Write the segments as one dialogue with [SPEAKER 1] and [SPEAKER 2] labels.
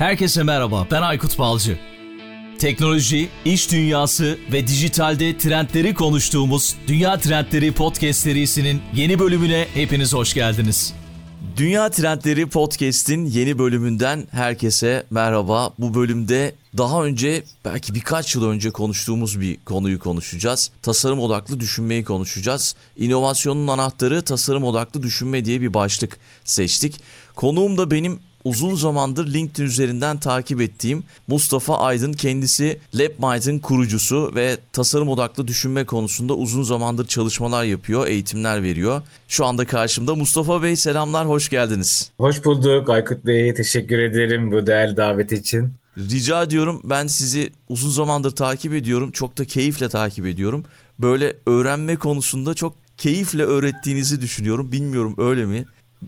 [SPEAKER 1] Herkese merhaba, ben Aykut Balcı. Teknoloji, iş dünyası ve dijitalde trendleri konuştuğumuz Dünya Trendleri Podcast serisinin yeni bölümüne hepiniz hoş geldiniz. Dünya Trendleri Podcast'in yeni bölümünden herkese merhaba. Bu bölümde daha önce belki birkaç yıl önce konuştuğumuz bir konuyu konuşacağız. Tasarım odaklı düşünmeyi konuşacağız. İnovasyonun anahtarı tasarım odaklı düşünme diye bir başlık seçtik. Konuğum da benim uzun zamandır LinkedIn üzerinden takip ettiğim Mustafa Aydın kendisi LabMind'in kurucusu ve tasarım odaklı düşünme konusunda uzun zamandır çalışmalar yapıyor, eğitimler veriyor. Şu anda karşımda Mustafa Bey selamlar, hoş geldiniz.
[SPEAKER 2] Hoş bulduk Aykut Bey, teşekkür ederim bu değerli davet için.
[SPEAKER 1] Rica ediyorum ben sizi uzun zamandır takip ediyorum, çok da keyifle takip ediyorum. Böyle öğrenme konusunda çok keyifle öğrettiğinizi düşünüyorum. Bilmiyorum öyle mi?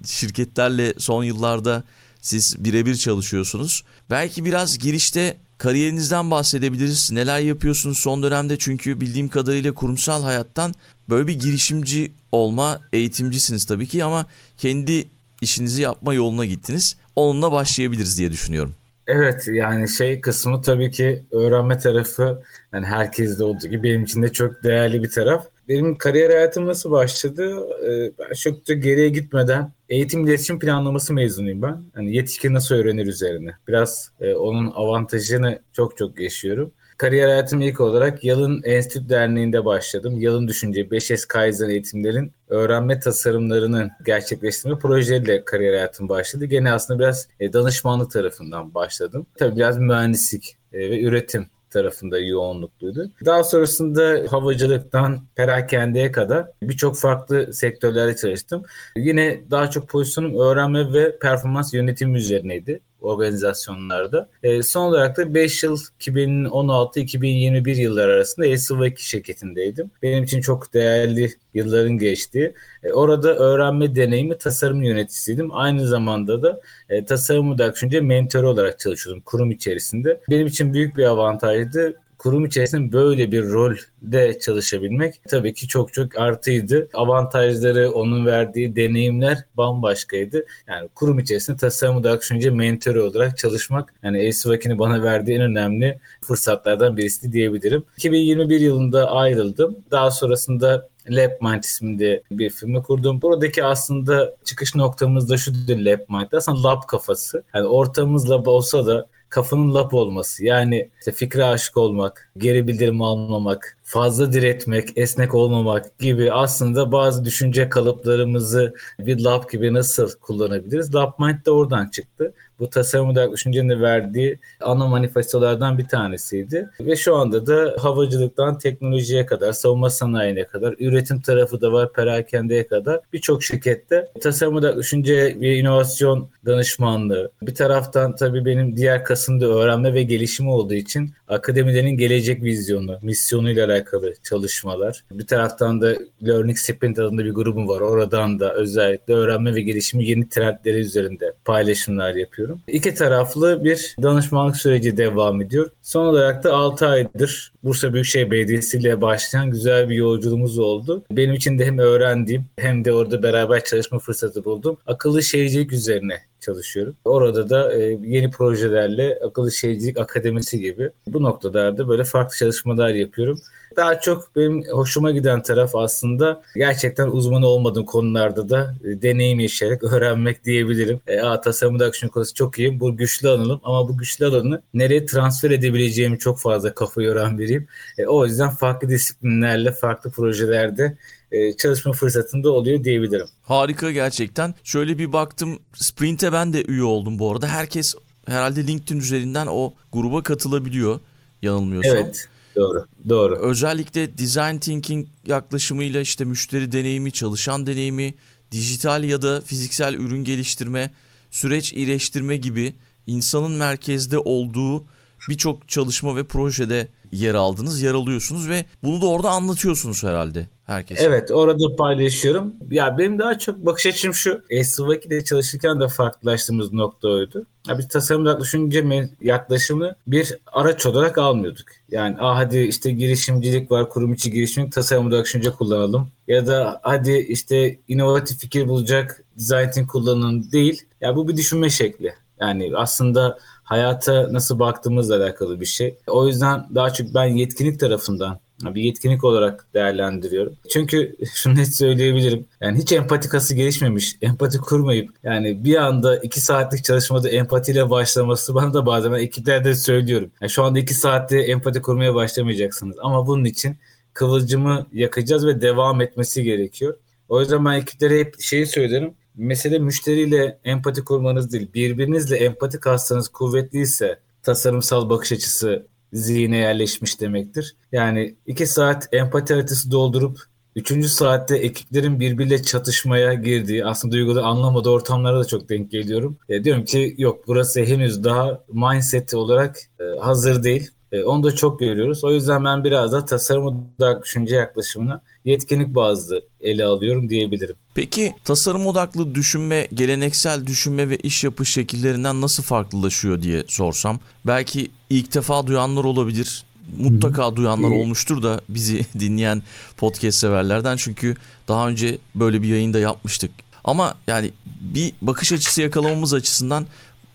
[SPEAKER 1] Şirketlerle son yıllarda siz birebir çalışıyorsunuz. Belki biraz girişte kariyerinizden bahsedebiliriz. Neler yapıyorsunuz son dönemde? Çünkü bildiğim kadarıyla kurumsal hayattan böyle bir girişimci olma eğitimcisiniz tabii ki ama kendi işinizi yapma yoluna gittiniz. Onunla başlayabiliriz diye düşünüyorum.
[SPEAKER 2] Evet yani şey kısmı tabii ki öğrenme tarafı yani herkeste olduğu gibi benim için de çok değerli bir taraf benim kariyer hayatım nasıl başladı? Ee, ben çok da geriye gitmeden eğitim iletişim planlaması mezunuyum ben. Yani yetişkin nasıl öğrenir üzerine. Biraz e, onun avantajını çok çok yaşıyorum. Kariyer hayatım ilk olarak Yalın Enstitü Derneği'nde başladım. Yalın Düşünce 5S Kaizen eğitimlerin öğrenme tasarımlarının gerçekleştirme projeleriyle kariyer hayatım başladı. Gene aslında biraz e, danışmanlık tarafından başladım. Tabii biraz mühendislik e, ve üretim tarafında yoğunlukluydu. Daha sonrasında havacılıktan perakendeye kadar birçok farklı sektörlerde çalıştım. Yine daha çok pozisyonum öğrenme ve performans yönetimi üzerineydi organizasyonlarda. E, son olarak da 5 yıl 2016-2021 yılları arasında Esselwaki şirketindeydim. Benim için çok değerli yılların geçtiği. E, orada öğrenme deneyimi tasarım yöneticisiydim. Aynı zamanda da e, tasarım odaklı düşünce mentörü olarak çalışıyordum kurum içerisinde. Benim için büyük bir avantajdı kurum içerisinde böyle bir rolde çalışabilmek tabii ki çok çok artıydı. Avantajları, onun verdiği deneyimler bambaşkaydı. Yani kurum içerisinde tasarım odaklı düşünce mentörü olarak çalışmak yani Elsivak'in bana verdiği en önemli fırsatlardan birisi diyebilirim. 2021 yılında ayrıldım. Daha sonrasında LabMind isminde bir firma kurdum. Buradaki aslında çıkış noktamız da şu şudur LabMind. Aslında lab kafası. Yani ortamımız lab olsa da kafanın lap olması. Yani işte fikre aşık olmak, geri bildirim almamak, fazla diretmek, esnek olmamak gibi aslında bazı düşünce kalıplarımızı bir lab gibi nasıl kullanabiliriz? Lab mind de oradan çıktı. Bu tasarım odaklı düşüncenin verdiği ana manifestolardan bir tanesiydi. Ve şu anda da havacılıktan teknolojiye kadar, savunma sanayine kadar, üretim tarafı da var, perakendeye kadar birçok şirkette tasarım odaklı düşünce ve inovasyon danışmanlığı. Bir taraftan tabii benim diğer kasımda öğrenme ve gelişimi olduğu için akademilerin gelecek vizyonu, misyonuyla alakalı alakalı çalışmalar. Bir taraftan da Learning Sprint adında bir grubum var. Oradan da özellikle öğrenme ve gelişimi yeni trendleri üzerinde paylaşımlar yapıyorum. İki taraflı bir danışmanlık süreci devam ediyor. Son olarak da 6 aydır Bursa Büyükşehir Belediyesi ile başlayan güzel bir yolculuğumuz oldu. Benim için de hem öğrendiğim hem de orada beraber çalışma fırsatı buldum. Akıllı şehircilik üzerine çalışıyorum. Orada da e, yeni projelerle akıllı şehircilik akademisi gibi bu noktalarda böyle farklı çalışmalar yapıyorum. Daha çok benim hoşuma giden taraf aslında gerçekten uzman olmadığım konularda da e, deneyim yaşayarak öğrenmek diyebilirim. E, a, tasarım redaksiyon konusu çok iyiyim. Bu güçlü alanım ama bu güçlü alanı nereye transfer edebileceğimi çok fazla kafa yoran biriyim. E, o yüzden farklı disiplinlerle, farklı projelerde e, çalışma fırsatında oluyor diyebilirim.
[SPEAKER 1] Harika gerçekten. Şöyle bir baktım Sprint'e ben de üye oldum bu arada. Herkes herhalde LinkedIn üzerinden o gruba katılabiliyor yanılmıyorsam.
[SPEAKER 2] Evet. Doğru, doğru.
[SPEAKER 1] Özellikle design thinking yaklaşımıyla işte müşteri deneyimi, çalışan deneyimi, dijital ya da fiziksel ürün geliştirme, süreç iyileştirme gibi insanın merkezde olduğu birçok çalışma ve projede yer aldınız, yer alıyorsunuz ve bunu da orada anlatıyorsunuz herhalde herkese.
[SPEAKER 2] Evet orada paylaşıyorum. Ya benim daha çok bakış açım şu. Esvaki'de çalışırken de farklılaştığımız nokta oydu. Ya biz tasarım yaklaşınca yaklaşımı bir araç olarak almıyorduk. Yani ah hadi işte girişimcilik var, kurum içi girişimcilik tasarım olarak kullanalım. Ya da hadi işte inovatif fikir bulacak, design kullanın değil. Ya bu bir düşünme şekli. Yani aslında hayata nasıl baktığımızla alakalı bir şey. O yüzden daha çok ben yetkinlik tarafından bir yetkinlik olarak değerlendiriyorum. Çünkü şunu net söyleyebilirim. Yani hiç empatikası gelişmemiş, empati kurmayıp yani bir anda iki saatlik çalışmada empatiyle başlaması bana da bazen ben ekiplerde söylüyorum. Yani şu anda iki saatte empati kurmaya başlamayacaksınız ama bunun için kıvılcımı yakacağız ve devam etmesi gerekiyor. O yüzden ben ekiplere hep şeyi söylerim mesele müşteriyle empati kurmanız değil. Birbirinizle empati kaslarınız kuvvetliyse tasarımsal bakış açısı zihine yerleşmiş demektir. Yani iki saat empati haritası doldurup üçüncü saatte ekiplerin birbirle çatışmaya girdiği aslında duyguları anlamadığı ortamlara da çok denk geliyorum. E, diyorum ki yok burası henüz daha mindset olarak e, hazır değil. E, onu da çok görüyoruz. O yüzden ben biraz da tasarım odaklı düşünce yaklaşımını yetkinlik bazlı ele alıyorum diyebilirim.
[SPEAKER 1] Peki tasarım odaklı düşünme, geleneksel düşünme ve iş yapış şekillerinden nasıl farklılaşıyor diye sorsam. Belki ilk defa duyanlar olabilir. Mutlaka duyanlar olmuştur da bizi dinleyen podcast severlerden çünkü daha önce böyle bir yayında yapmıştık. Ama yani bir bakış açısı yakalamamız açısından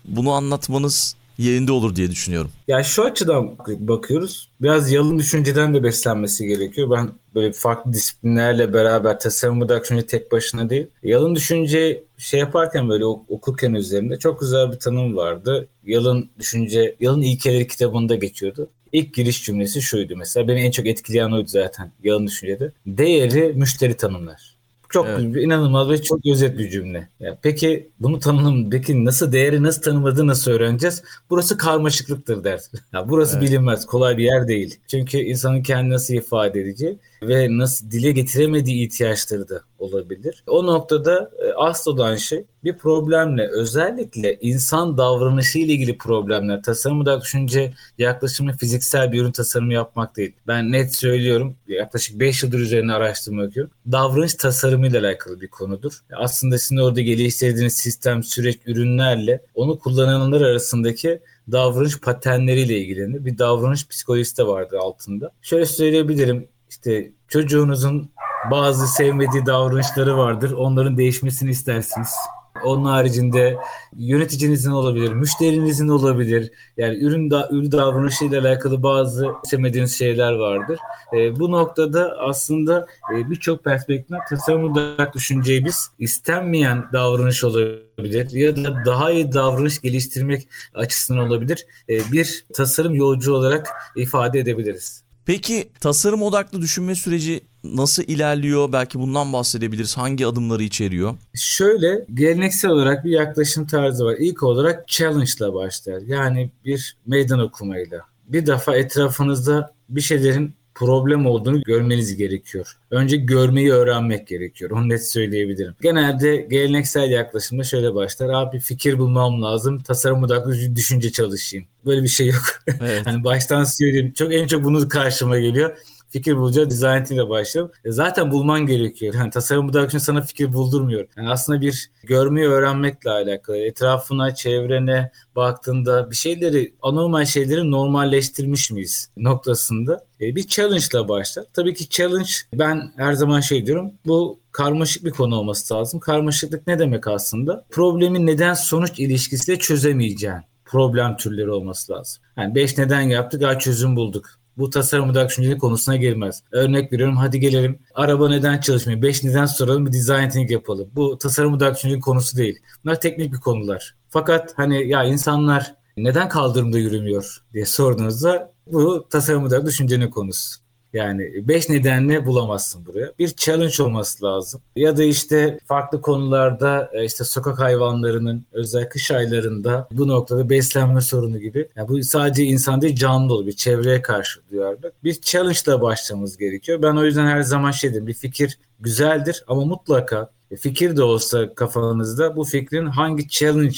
[SPEAKER 1] bunu anlatmanız yerinde olur diye düşünüyorum.
[SPEAKER 2] Ya
[SPEAKER 1] yani
[SPEAKER 2] şu açıdan bakıyoruz. Biraz yalın düşünceden de beslenmesi gerekiyor. Ben böyle farklı disiplinlerle beraber tasarım odaklı düşünce tek başına değil. Yalın düşünce şey yaparken böyle okurken üzerinde çok güzel bir tanım vardı. Yalın düşünce, yalın ilkeleri kitabında geçiyordu. İlk giriş cümlesi şuydu mesela. Beni en çok etkileyen oydu zaten yalın düşüncede. Değeri müşteri tanımlar. Çok evet. inanılmaz ve çok özet bir cümle. Ya peki bunu tanım, peki nasıl değeri nasıl tanımladı nasıl öğreneceğiz? Burası karmaşıklıktır der. Ya burası evet. bilinmez, kolay bir yer değil. Çünkü insanın kendini nasıl ifade edeceği ve nasıl dile getiremediği ihtiyaçları da olabilir. O noktada e, asıl olan şey bir problemle özellikle insan davranışı ile ilgili problemler. Tasarım da düşünce yaklaşımı fiziksel bir ürün tasarımı yapmak değil. Ben net söylüyorum yaklaşık 5 yıldır üzerine araştırma yapıyorum. Davranış tasarımı ile alakalı bir konudur. Aslında sizin orada geliştirdiğiniz sistem, süreç, ürünlerle onu kullananlar arasındaki davranış paternleriyle ilgilenir. Bir davranış psikolojisi de vardı altında. Şöyle söyleyebilirim işte çocuğunuzun bazı sevmediği davranışları vardır. Onların değişmesini istersiniz. Onun haricinde yöneticinizin olabilir, müşterinizin olabilir. Yani ürün da, ürün davranışıyla alakalı bazı istemediğiniz şeyler vardır. E, bu noktada aslında e, birçok perspektiften tasarım olarak düşünceyi biz istenmeyen davranış olabilir ya da daha iyi davranış geliştirmek açısından olabilir. E, bir tasarım yolcu olarak ifade edebiliriz.
[SPEAKER 1] Peki tasarım odaklı düşünme süreci nasıl ilerliyor? Belki bundan bahsedebiliriz. Hangi adımları içeriyor?
[SPEAKER 2] Şöyle geleneksel olarak bir yaklaşım tarzı var. İlk olarak challenge ile başlar. Yani bir meydan okumayla. Bir defa etrafınızda bir şeylerin problem olduğunu görmeniz gerekiyor. Önce görmeyi öğrenmek gerekiyor. Onu net söyleyebilirim. Genelde geleneksel yaklaşımda şöyle başlar. Abi fikir bulmam lazım. Tasarım odaklı düşünce çalışayım. Böyle bir şey yok. Evet. hani baştan söyleyeyim. Çok en çok bunu karşıma geliyor fikir bulacağı design ile başlayalım. E zaten bulman gerekiyor. Yani tasarım bu dakika sana fikir buldurmuyor. Yani aslında bir görmeyi öğrenmekle alakalı. Etrafına, çevrene baktığında bir şeyleri, anormal şeyleri normalleştirmiş miyiz noktasında e, bir challenge ile başlar. Tabii ki challenge ben her zaman şey diyorum bu karmaşık bir konu olması lazım. Karmaşıklık ne demek aslında? Problemi neden sonuç ilişkisiyle çözemeyeceğin problem türleri olması lazım. Yani 5 neden yaptık, daha çözüm bulduk bu tasarım odaklı konusuna girmez. Örnek veriyorum hadi gelelim araba neden çalışmıyor? Beş neden soralım bir design thinking yapalım. Bu tasarım odaklı konusu değil. Bunlar teknik bir konular. Fakat hani ya insanlar neden kaldırımda yürümüyor diye sorduğunuzda bu tasarım odaklı düşüncenin konusu. Yani beş nedenle bulamazsın buraya. Bir challenge olması lazım. Ya da işte farklı konularda e, işte sokak hayvanlarının özel kış aylarında bu noktada beslenme sorunu gibi. Yani bu sadece insan değil canlı dolu bir çevreye karşı duyarlı. Bir challenge ile başlamamız gerekiyor. Ben o yüzden her zaman şey dedim bir fikir güzeldir ama mutlaka e, fikir de olsa kafanızda bu fikrin hangi challenge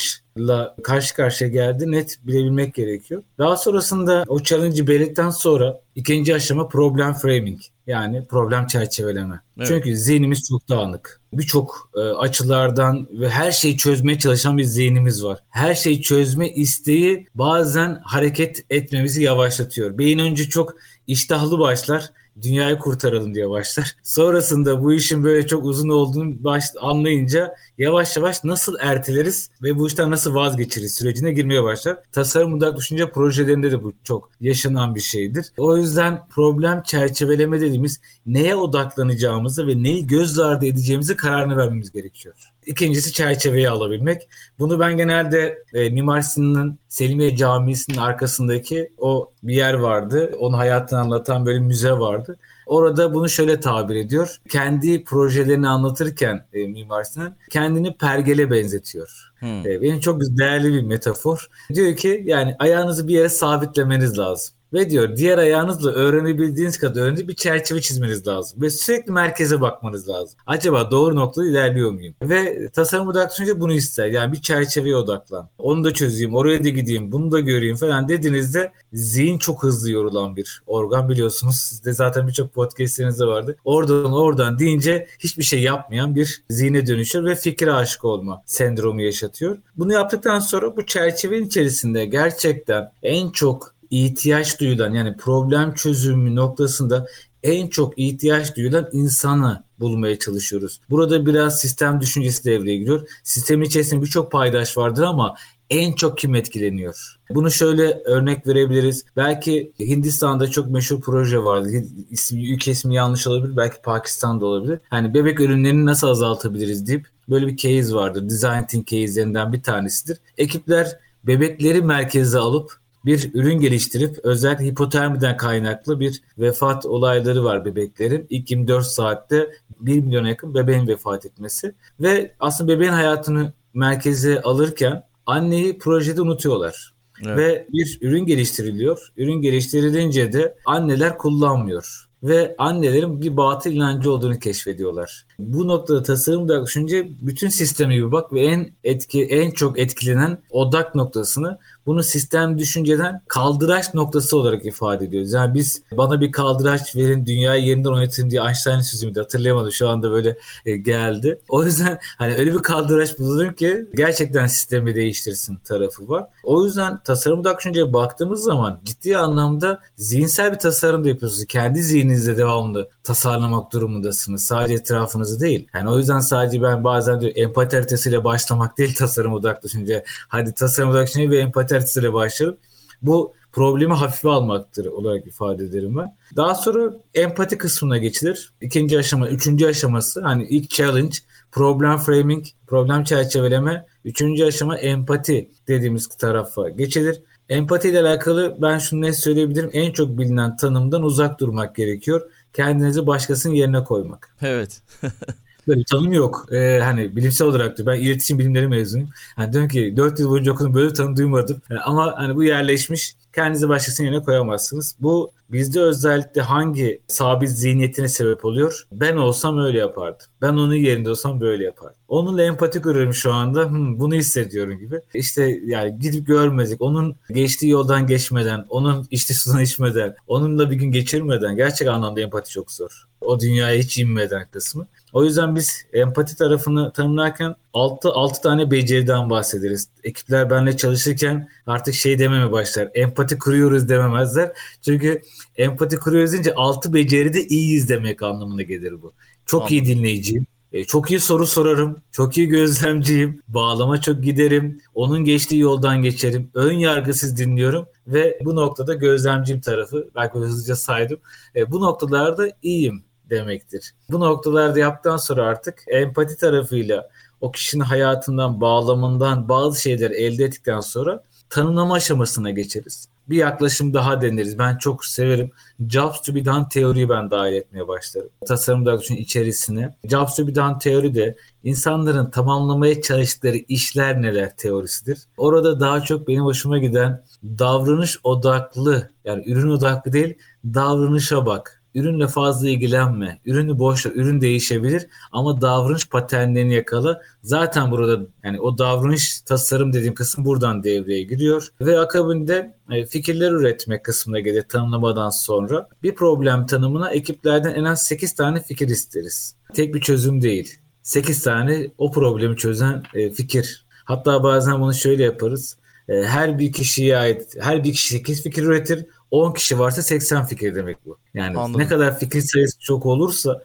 [SPEAKER 2] la karşı karşıya geldi. Net bilebilmek gerekiyor. Daha sonrasında o challenge'ı belirtten sonra ikinci aşama problem framing. Yani problem çerçeveleme. Evet. Çünkü zihnimiz çok dağınık. Birçok e, açılardan ve her şeyi çözmeye çalışan bir zihnimiz var. Her şeyi çözme isteği bazen hareket etmemizi yavaşlatıyor. Beyin önce çok iştahlı başlar dünyayı kurtaralım diye başlar. Sonrasında bu işin böyle çok uzun olduğunu baş, anlayınca yavaş yavaş nasıl erteleriz ve bu işten nasıl vazgeçiriz sürecine girmeye başlar. Tasarım odaklı düşünce projelerinde de bu çok yaşanan bir şeydir. O yüzden problem çerçeveleme dediğimiz neye odaklanacağımızı ve neyi göz ardı edeceğimizi kararını vermemiz gerekiyor. İkincisi çerçeveyi alabilmek. Bunu ben genelde e, Mimar Sinan'ın Selimiye Camisi'nin arkasındaki o bir yer vardı. Onun hayatını anlatan böyle müze vardı. Orada bunu şöyle tabir ediyor. Kendi projelerini anlatırken e, Mimar kendini pergele benzetiyor. Hmm. E, benim çok değerli bir metafor. Diyor ki yani ayağınızı bir yere sabitlemeniz lazım. Ve diyor diğer ayağınızla öğrenebildiğiniz kadar önce bir çerçeve çizmeniz lazım. Ve sürekli merkeze bakmanız lazım. Acaba doğru noktada ilerliyor muyum? Ve tasarım odaklı bunu ister. Yani bir çerçeveye odaklan. Onu da çözeyim, oraya da gideyim, bunu da göreyim falan dediğinizde zihin çok hızlı yorulan bir organ biliyorsunuz. Sizde zaten birçok podcastlerinizde vardı. Oradan oradan deyince hiçbir şey yapmayan bir zihne dönüşür ve fikre aşık olma sendromu yaşatıyor. Bunu yaptıktan sonra bu çerçevenin içerisinde gerçekten en çok ihtiyaç duyulan yani problem çözümü noktasında en çok ihtiyaç duyulan insanı bulmaya çalışıyoruz. Burada biraz sistem düşüncesi devreye giriyor. Sistemin içerisinde birçok paydaş vardır ama en çok kim etkileniyor? Bunu şöyle örnek verebiliriz. Belki Hindistan'da çok meşhur proje vardı. İsmi, ülke ismi yanlış olabilir. Belki Pakistan'da olabilir. Hani bebek ölümlerini nasıl azaltabiliriz deyip böyle bir case vardır. Design thinking case'lerinden bir tanesidir. Ekipler bebekleri merkeze alıp bir ürün geliştirip özellikle hipotermiden kaynaklı bir vefat olayları var bebeklerin. İlk 24 saatte 1 milyona yakın bebeğin vefat etmesi ve aslında bebeğin hayatını merkeze alırken anneyi projede unutuyorlar. Evet. Ve bir ürün geliştiriliyor. Ürün geliştirilince de anneler kullanmıyor ve annelerin bir batıl inancı olduğunu keşfediyorlar bu noktada tasarımda düşünce bütün sistemi bir bak ve en etki en çok etkilenen odak noktasını bunu sistem düşünceden kaldıraç noktası olarak ifade ediyoruz. Yani biz bana bir kaldıraç verin dünyayı yeniden oynatın diye Einstein'ın sözümü de hatırlayamadım şu anda böyle e, geldi. O yüzden hani öyle bir kaldıraç bulunur ki gerçekten sistemi değiştirsin tarafı var. O yüzden tasarım odak düşünceye baktığımız zaman ciddi anlamda zihinsel bir tasarım da yapıyorsunuz. Kendi zihninizle devamlı tasarlamak durumundasınız. Sadece etrafınız tarzı değil. Yani o yüzden sadece ben bazen diyor, empati haritasıyla başlamak değil tasarım odaklı düşünce. Hadi tasarım odaklı düşünce ve empati haritasıyla başlayalım. Bu problemi hafife almaktır olarak ifade ederim ben. Daha sonra empati kısmına geçilir. İkinci aşama, üçüncü aşaması hani ilk challenge, problem framing, problem çerçeveleme. Üçüncü aşama empati dediğimiz tarafa geçilir. Empati ile alakalı ben şunu ne söyleyebilirim? En çok bilinen tanımdan uzak durmak gerekiyor kendinizi başkasının yerine koymak.
[SPEAKER 1] Evet.
[SPEAKER 2] böyle bir tanım yok. Ee, hani bilimsel olarak diyor. Ben iletişim bilimleri mezunuyum. Hani diyorum ki 4 yıl boyunca okudum böyle bir tanım duymadım. Yani ee, ama hani bu yerleşmiş kendinizi başkasının yerine koyamazsınız. Bu bizde özellikle hangi sabit zihniyetine sebep oluyor? Ben olsam öyle yapardım. Ben onun yerinde olsam böyle yapardım. Onunla empati görüyorum şu anda. Hmm, bunu hissediyorum gibi. İşte yani gidip görmezlik. Onun geçtiği yoldan geçmeden, onun içti sudan içmeden, onunla bir gün geçirmeden gerçek anlamda empati çok zor. O dünyaya hiç inmeden kısmı. O yüzden biz empati tarafını tanımlarken 6, 6 tane beceriden bahsederiz. Ekipler benimle çalışırken artık şey dememe başlar. Empati kuruyoruz dememezler. Çünkü empati kuruyoruz deyince 6 beceride iyiyiz demek anlamına gelir bu. Çok Anladım. iyi dinleyiciyim. E, çok iyi soru sorarım, çok iyi gözlemciyim, bağlama çok giderim, onun geçtiği yoldan geçerim, ön yargısız dinliyorum ve bu noktada gözlemciyim tarafı, belki hızlıca saydım. E, bu noktalarda iyiyim demektir. Bu noktalarda yaptıktan sonra artık empati tarafıyla o kişinin hayatından, bağlamından bazı şeyler elde ettikten sonra tanımlama aşamasına geçeriz. Bir yaklaşım daha deneriz. Ben çok severim. Jobs to be done teoriyi ben dahil etmeye başlarım. Tasarım dağılışının içerisine. Jobs to be done teori de insanların tamamlamaya çalıştıkları işler neler teorisidir. Orada daha çok benim hoşuma giden davranış odaklı yani ürün odaklı değil davranışa bak Ürünle fazla ilgilenme. Ürünü boş ver. Ürün değişebilir ama davranış paternlerini yakala. Zaten burada yani o davranış tasarım dediğim kısım buradan devreye giriyor. Ve akabinde e, fikirler üretme kısmına gelir tanımlamadan sonra. Bir problem tanımına ekiplerden en az 8 tane fikir isteriz. Tek bir çözüm değil. 8 tane o problemi çözen e, fikir. Hatta bazen bunu şöyle yaparız e, her bir kişiye ait her bir kişi 8 fikir üretir 10 kişi varsa 80 fikir demek bu. Yani Anladım. ne kadar fikir sayısı çok olursa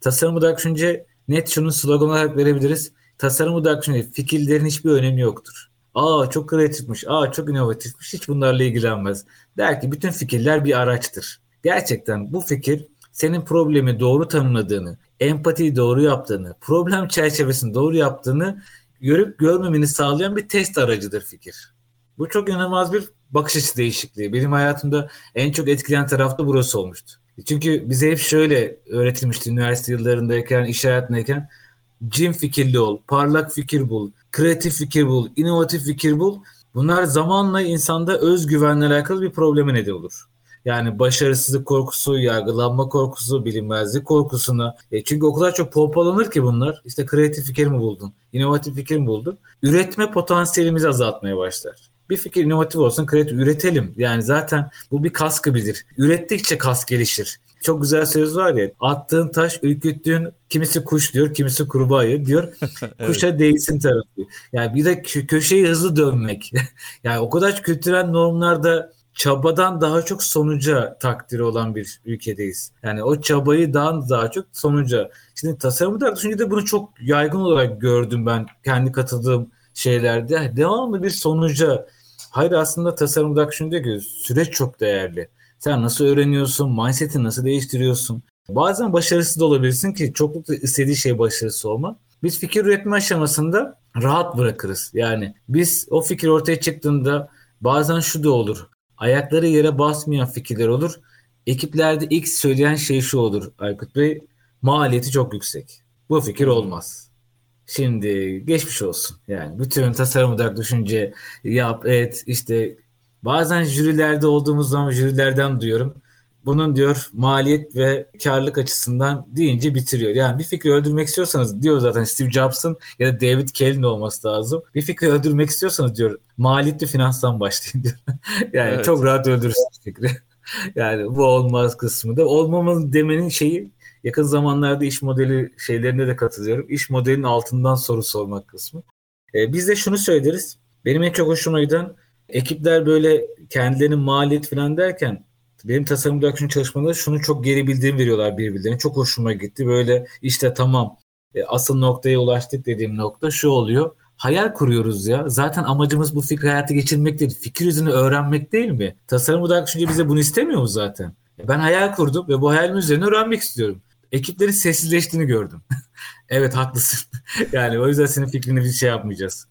[SPEAKER 2] tasarım odaklı düşünce net şunun slogan olarak verebiliriz. Tasarım odaklı düşünce fikirlerin hiçbir önemi yoktur. Aa çok kreatifmiş, aa çok inovatifmiş hiç bunlarla ilgilenmez. Der ki bütün fikirler bir araçtır. Gerçekten bu fikir senin problemi doğru tanımladığını, empatiyi doğru yaptığını, problem çerçevesini doğru yaptığını görüp görmemeni sağlayan bir test aracıdır fikir. Bu çok inanılmaz bir bakış açısı değişikliği. Benim hayatımda en çok etkileyen taraf da burası olmuştu. Çünkü bize hep şöyle öğretilmişti üniversite yıllarındayken, iş hayatındayken. Cim fikirli ol, parlak fikir bul, kreatif fikir bul, inovatif fikir bul. Bunlar zamanla insanda özgüvenle alakalı bir probleme neden olur. Yani başarısızlık korkusu, yargılanma korkusu, bilinmezlik korkusuna. E çünkü o kadar çok pompalanır ki bunlar. İşte kreatif fikir mi buldun? İnovatif fikir mi buldun? Üretme potansiyelimizi azaltmaya başlar bir fikir inovatif olsun kredi üretelim. Yani zaten bu bir kaskı bilir. Ürettikçe kas gelişir. Çok güzel söz var ya attığın taş ürküttüğün kimisi kuş diyor kimisi kurbağayı diyor evet. kuşa değilsin tarafı. Yani bir de köşeyi hızlı dönmek. yani o kadar kültürel normlarda çabadan daha çok sonuca takdiri olan bir ülkedeyiz. Yani o çabayı daha daha çok sonuca. Şimdi tasarımcılar düşüncede bunu çok yaygın olarak gördüm ben kendi katıldığım şeylerde. Yani devamlı bir sonuca Hayır aslında tasarım dak diyor ki süreç çok değerli. Sen nasıl öğreniyorsun? Mindset'i nasıl değiştiriyorsun? Bazen başarısız da olabilirsin ki çoklukla istediği şey başarısız olma. Biz fikir üretme aşamasında rahat bırakırız. Yani biz o fikir ortaya çıktığında bazen şu da olur. Ayakları yere basmayan fikirler olur. Ekiplerde ilk söyleyen şey şu olur Aykut Bey. Maliyeti çok yüksek. Bu fikir olmaz. Şimdi geçmiş olsun. Yani bütün tasarım odaklı düşünce yap et işte bazen jürilerde olduğumuz zaman jürilerden duyuyorum. Bunun diyor maliyet ve karlılık açısından deyince bitiriyor. Yani bir fikri öldürmek istiyorsanız diyor zaten Steve Jobs'ın ya da David Kelly'nin olması lazım. Bir fikri öldürmek istiyorsanız diyor maliyetli finanstan başlayın diyor. yani evet. çok rahat öldürürsünüz fikri. Yani bu olmaz kısmı da olmamalı demenin şeyi yakın zamanlarda iş modeli şeylerine de katılıyorum. İş modelinin altından soru sormak kısmı. E, biz de şunu söyleriz. Benim en çok hoşuma giden ekipler böyle kendilerinin maliyet falan derken benim tasarım aksiyon çalışmalarında şunu çok geri bildiğim veriyorlar birbirlerine. Çok hoşuma gitti. Böyle işte tamam e, asıl noktaya ulaştık dediğim nokta şu oluyor. Hayal kuruyoruz ya. Zaten amacımız bu fikri hayata geçirmek değil. Fikir yüzünü öğrenmek değil mi? Tasarım odaklı düşünce bize bunu istemiyor mu zaten? Ben hayal kurdum ve bu hayalimin üzerine öğrenmek istiyorum ekipleri sessizleştiğini gördüm. evet haklısın. yani o yüzden senin fikrini bir şey yapmayacağız.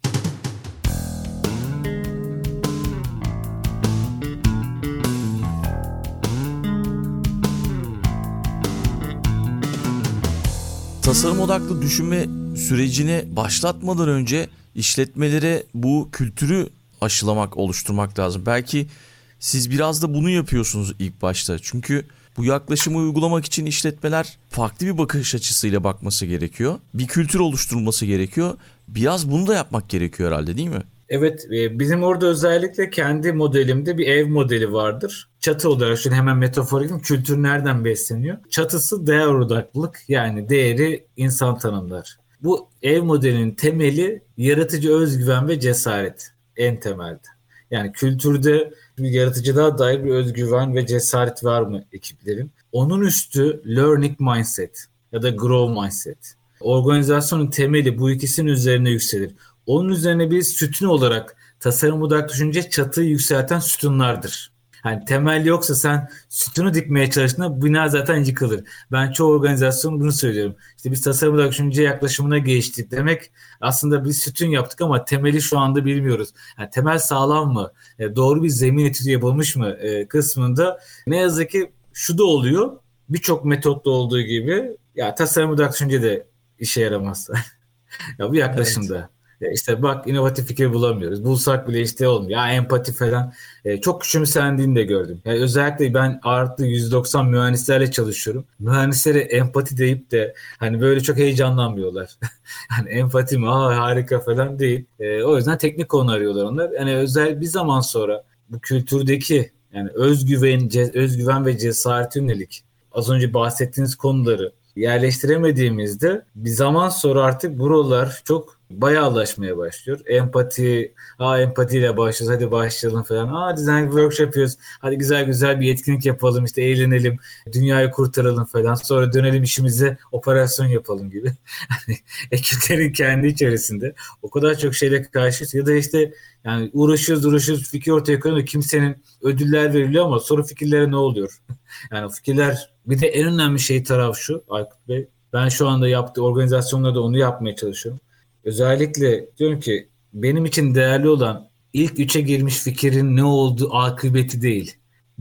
[SPEAKER 1] Tasarım odaklı düşünme sürecini başlatmadan önce işletmelere bu kültürü aşılamak, oluşturmak lazım. Belki siz biraz da bunu yapıyorsunuz ilk başta. Çünkü bu yaklaşımı uygulamak için işletmeler farklı bir bakış açısıyla bakması gerekiyor. Bir kültür oluşturulması gerekiyor. Biraz bunu da yapmak gerekiyor herhalde değil mi?
[SPEAKER 2] Evet e, bizim orada özellikle kendi modelimde bir ev modeli vardır. Çatı olarak şimdi hemen metaforik kültür nereden besleniyor? Çatısı değer odaklılık yani değeri insan tanımlar. Bu ev modelinin temeli yaratıcı özgüven ve cesaret en temelde. Yani kültürde bir yaratıcılığa dair bir özgüven ve cesaret var mı ekiplerin? Onun üstü learning mindset ya da grow mindset. Organizasyonun temeli bu ikisinin üzerine yükselir. Onun üzerine bir sütun olarak tasarım odaklı düşünce çatıyı yükselten sütunlardır. Yani temel yoksa sen sütunu dikmeye çalıştığında bina zaten yıkılır. Ben çoğu organizasyon bunu söylüyorum. İşte biz tasarım olarak düşünce yaklaşımına geçtik. Demek aslında biz sütun yaptık ama temeli şu anda bilmiyoruz. Yani temel sağlam mı? E, doğru bir zemin etüdü yapılmış mı? E, kısmında ne yazık ki şu da oluyor. Birçok metotta olduğu gibi ya tasarım odaklı düşünce de işe yaramaz. ya bu yaklaşımda. Evet. E, bak inovatif fikir bulamıyoruz. Bulsak bile işte olmuyor. Ya empati falan. E, çok küçümsendiğini de gördüm. Yani özellikle ben artı 190 mühendislerle çalışıyorum. Mühendislere empati deyip de hani böyle çok heyecanlanmıyorlar. hani empati mi? Aa, harika falan değil. E, o yüzden teknik konu arıyorlar onlar. Yani özel bir zaman sonra bu kültürdeki yani özgüven, özgüven ve cesaret yönelik az önce bahsettiğiniz konuları yerleştiremediğimizde bir zaman sonra artık buralar çok bayağılaşmaya başlıyor. Empati, aa empatiyle başlıyoruz hadi başlayalım falan. Aa design workshop yapıyoruz. Hadi güzel güzel bir etkinlik yapalım işte eğlenelim, dünyayı kurtaralım falan. Sonra dönelim işimize operasyon yapalım gibi. Hani ekiplerin kendi içerisinde o kadar çok şeyle karşıyız ya da işte yani uğraşıyoruz uğraşıyoruz fikir ortaya koyuyoruz kimsenin ödüller veriliyor ama soru fikirlere ne oluyor? yani fikirler bir de en önemli şey taraf şu Aykut Bey ben şu anda yaptığı organizasyonlarda onu yapmaya çalışıyorum özellikle diyorum ki benim için değerli olan ilk üçe girmiş fikirin ne olduğu akıbeti değil.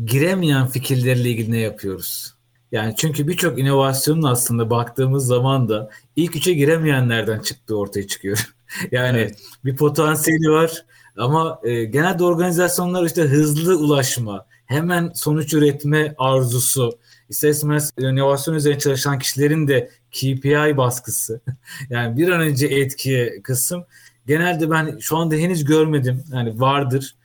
[SPEAKER 2] Giremeyen fikirlerle ilgili ne yapıyoruz? Yani çünkü birçok inovasyonun aslında baktığımız zaman da ilk üçe giremeyenlerden çıktığı ortaya çıkıyor. yani evet. bir potansiyeli var ama e, genelde organizasyonlar işte hızlı ulaşma, hemen sonuç üretme arzusu, ister istemez inovasyon üzerine çalışan kişilerin de KPI baskısı yani bir an önce etki kısım genelde ben şu anda henüz görmedim yani vardır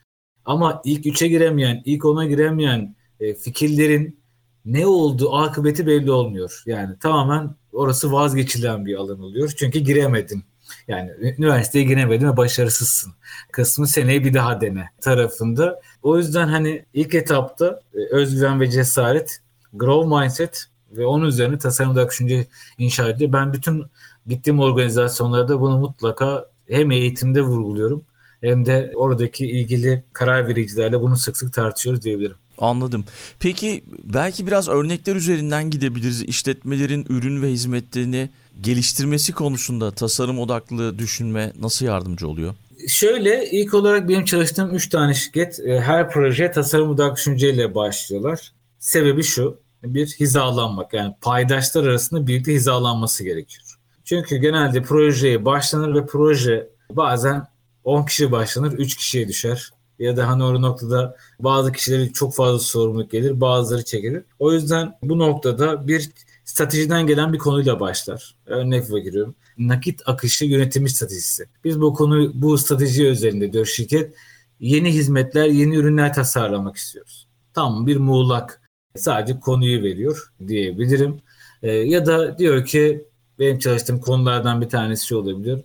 [SPEAKER 2] ama ilk 3'e giremeyen ilk ona giremeyen e, fikirlerin ne oldu akıbeti belli olmuyor. Yani tamamen orası vazgeçilen bir alan oluyor. Çünkü giremedin. Yani üniversiteye giremedin ve başarısızsın. Kısmı seneye bir daha dene tarafında. O yüzden hani ilk etapta e, özgüven ve cesaret, grow mindset ve onun üzerine tasarım tasarımda düşünce inşa ediyor. Ben bütün gittiğim organizasyonlarda bunu mutlaka hem eğitimde vurguluyorum hem de oradaki ilgili karar vericilerle bunu sık sık tartışıyoruz diyebilirim.
[SPEAKER 1] Anladım. Peki belki biraz örnekler üzerinden gidebiliriz. İşletmelerin ürün ve hizmetlerini geliştirmesi konusunda tasarım odaklı düşünme nasıl yardımcı oluyor?
[SPEAKER 2] Şöyle ilk olarak benim çalıştığım 3 tane şirket e, her proje tasarım odaklı düşünceyle başlıyorlar. Sebebi şu bir hizalanmak yani paydaşlar arasında birlikte hizalanması gerekiyor. Çünkü genelde projeye başlanır ve proje bazen 10 kişi başlanır 3 kişiye düşer. Ya da hani o noktada bazı kişilere çok fazla sorumluluk gelir bazıları çekilir. O yüzden bu noktada bir stratejiden gelen bir konuyla başlar. Örnek veriyorum. Nakit akışı yönetimi stratejisi. Biz bu konu bu strateji üzerinde diyor şirket yeni hizmetler, yeni ürünler tasarlamak istiyoruz. Tam bir muğlak Sadece konuyu veriyor diyebilirim. E, ya da diyor ki benim çalıştığım konulardan bir tanesi şey olabilir.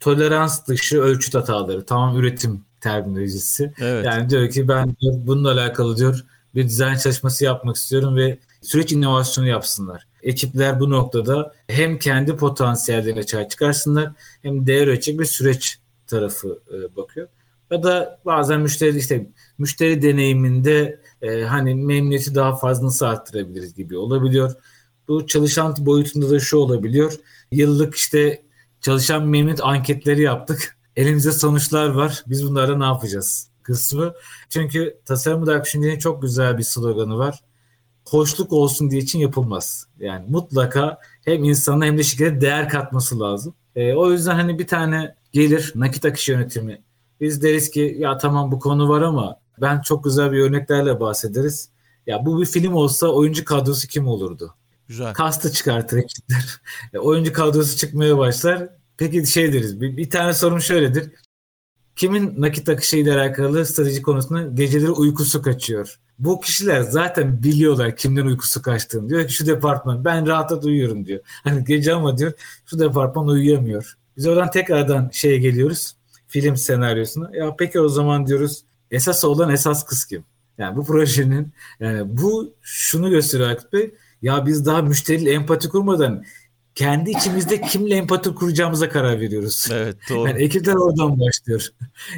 [SPEAKER 2] Tolerans dışı ölçüt hataları. Tamam üretim terminolojisi. Evet. Yani diyor ki ben diyor, bununla alakalı diyor bir dizayn çalışması yapmak istiyorum ve süreç inovasyonu yapsınlar. Ekipler bu noktada hem kendi potansiyellerine çay çıkarsınlar hem değer ölçek bir süreç tarafı e, bakıyor ya da bazen müşteri işte müşteri deneyiminde e, hani memnuniyeti daha fazla arttırabiliriz gibi olabiliyor. Bu çalışan boyutunda da şu olabiliyor. Yıllık işte çalışan memnuniyet anketleri yaptık. Elimizde sonuçlar var. Biz bunlarda ne yapacağız kısmı. Çünkü tasarım odaklı düşüncenin çok güzel bir sloganı var. Hoşluk olsun diye için yapılmaz. Yani mutlaka hem insana hem de şirkete değer katması lazım. E, o yüzden hani bir tane gelir nakit akışı yönetimi biz deriz ki ya tamam bu konu var ama ben çok güzel bir örneklerle bahsederiz. Ya bu bir film olsa oyuncu kadrosu kim olurdu? Güzel. Kastı çıkartır ekipler. E, oyuncu kadrosu çıkmaya başlar. Peki şey deriz. Bir, bir tane sorum şöyledir. Kimin nakit akışıyla alakalı strateji konusunda geceleri uykusu kaçıyor? Bu kişiler zaten biliyorlar kimden uykusu kaçtığını. Diyor ki şu departman ben rahat uyuyorum diyor. Hani gece ama diyor şu departman uyuyamıyor. Biz oradan tekrardan şeye geliyoruz film senaryosunu. Ya peki o zaman diyoruz esas olan esas kız kim? Yani bu projenin yani bu şunu gösteriyor Akif Bey. Ya biz daha müşteriyle empati kurmadan kendi içimizde kimle empati kuracağımıza karar veriyoruz.
[SPEAKER 1] Evet doğru. Yani
[SPEAKER 2] ekipler oradan başlıyor.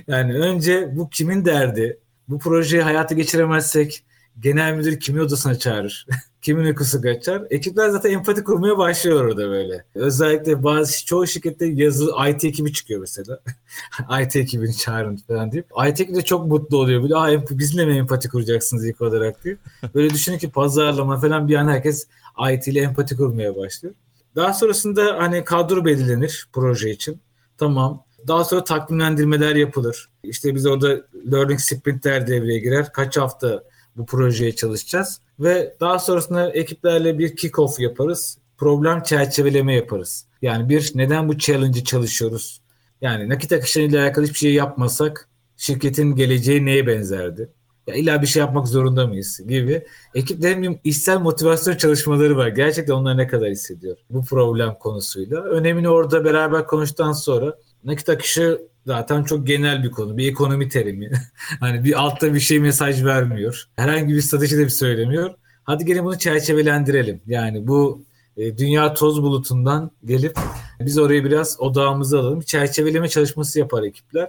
[SPEAKER 2] Yani önce bu kimin derdi? Bu projeyi hayata geçiremezsek genel müdür kimin odasına çağırır? kimin uykusu kaçar? Ekipler zaten empati kurmaya başlıyor orada böyle. Özellikle bazı çoğu şirkette yazılı IT ekibi çıkıyor mesela. IT ekibini çağırın falan deyip. IT ekibi de çok mutlu oluyor. Böyle Aa, bizimle mi empati kuracaksınız ilk olarak diyor. Böyle düşünün ki pazarlama falan bir an herkes IT ile empati kurmaya başlıyor. Daha sonrasında hani kadro belirlenir proje için. Tamam. Daha sonra takvimlendirmeler yapılır. İşte biz orada learning sprintler devreye girer. Kaç hafta bu projeye çalışacağız. Ve daha sonrasında ekiplerle bir kick-off yaparız. Problem çerçeveleme yaparız. Yani bir neden bu challenge'ı çalışıyoruz? Yani nakit akışıyla alakalı hiçbir şey yapmasak şirketin geleceği neye benzerdi? Ya illa bir şey yapmak zorunda mıyız gibi. Ekiplerin işsel motivasyon çalışmaları var. Gerçekten onlar ne kadar hissediyor bu problem konusuyla. Önemini orada beraber konuştuktan sonra nakit akışı zaten çok genel bir konu. Bir ekonomi terimi. hani bir altta bir şey mesaj vermiyor. Herhangi bir strateji de bir söylemiyor. Hadi gelin bunu çerçevelendirelim. Yani bu e, dünya toz bulutundan gelip biz oraya biraz odağımızı alalım. Çerçeveleme çalışması yapar ekipler.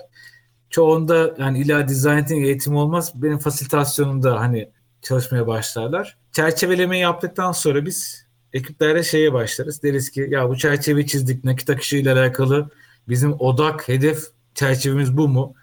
[SPEAKER 2] Çoğunda yani illa design eğitimi olmaz. Benim fasilitasyonumda hani çalışmaya başlarlar. Çerçeveleme yaptıktan sonra biz ekiplere şeye başlarız. Deriz ki ya bu çerçeveyi çizdik nakit ile alakalı bizim odak hedef çerçevemiz bu mu?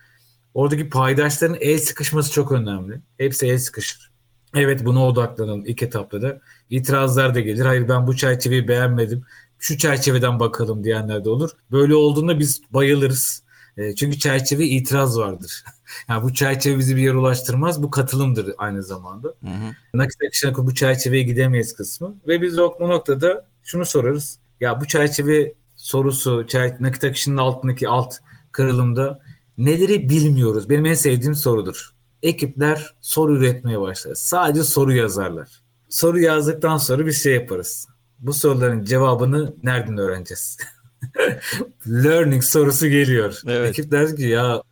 [SPEAKER 2] Oradaki paydaşların el sıkışması çok önemli. Hepsi el sıkışır. Evet buna odaklanın ilk etapta da. İtirazlar da gelir. Hayır ben bu çerçeveyi beğenmedim. Şu çerçeveden bakalım diyenler de olur. Böyle olduğunda biz bayılırız. E, çünkü çerçeve itiraz vardır. yani bu çerçeve bizi bir yere ulaştırmaz. Bu katılımdır aynı zamanda. Hı hı. Nakit akışına bu çerçeveye gidemeyiz kısmı. Ve biz o noktada şunu sorarız. Ya bu çerçeve sorusu, çer nakit akışının altındaki alt kırılımda neleri bilmiyoruz? Benim en sevdiğim sorudur. Ekipler soru üretmeye başlar. Sadece soru yazarlar. Soru yazdıktan sonra bir şey yaparız. Bu soruların cevabını nereden öğreneceğiz? Learning sorusu geliyor. Evet. Ekip der ki ya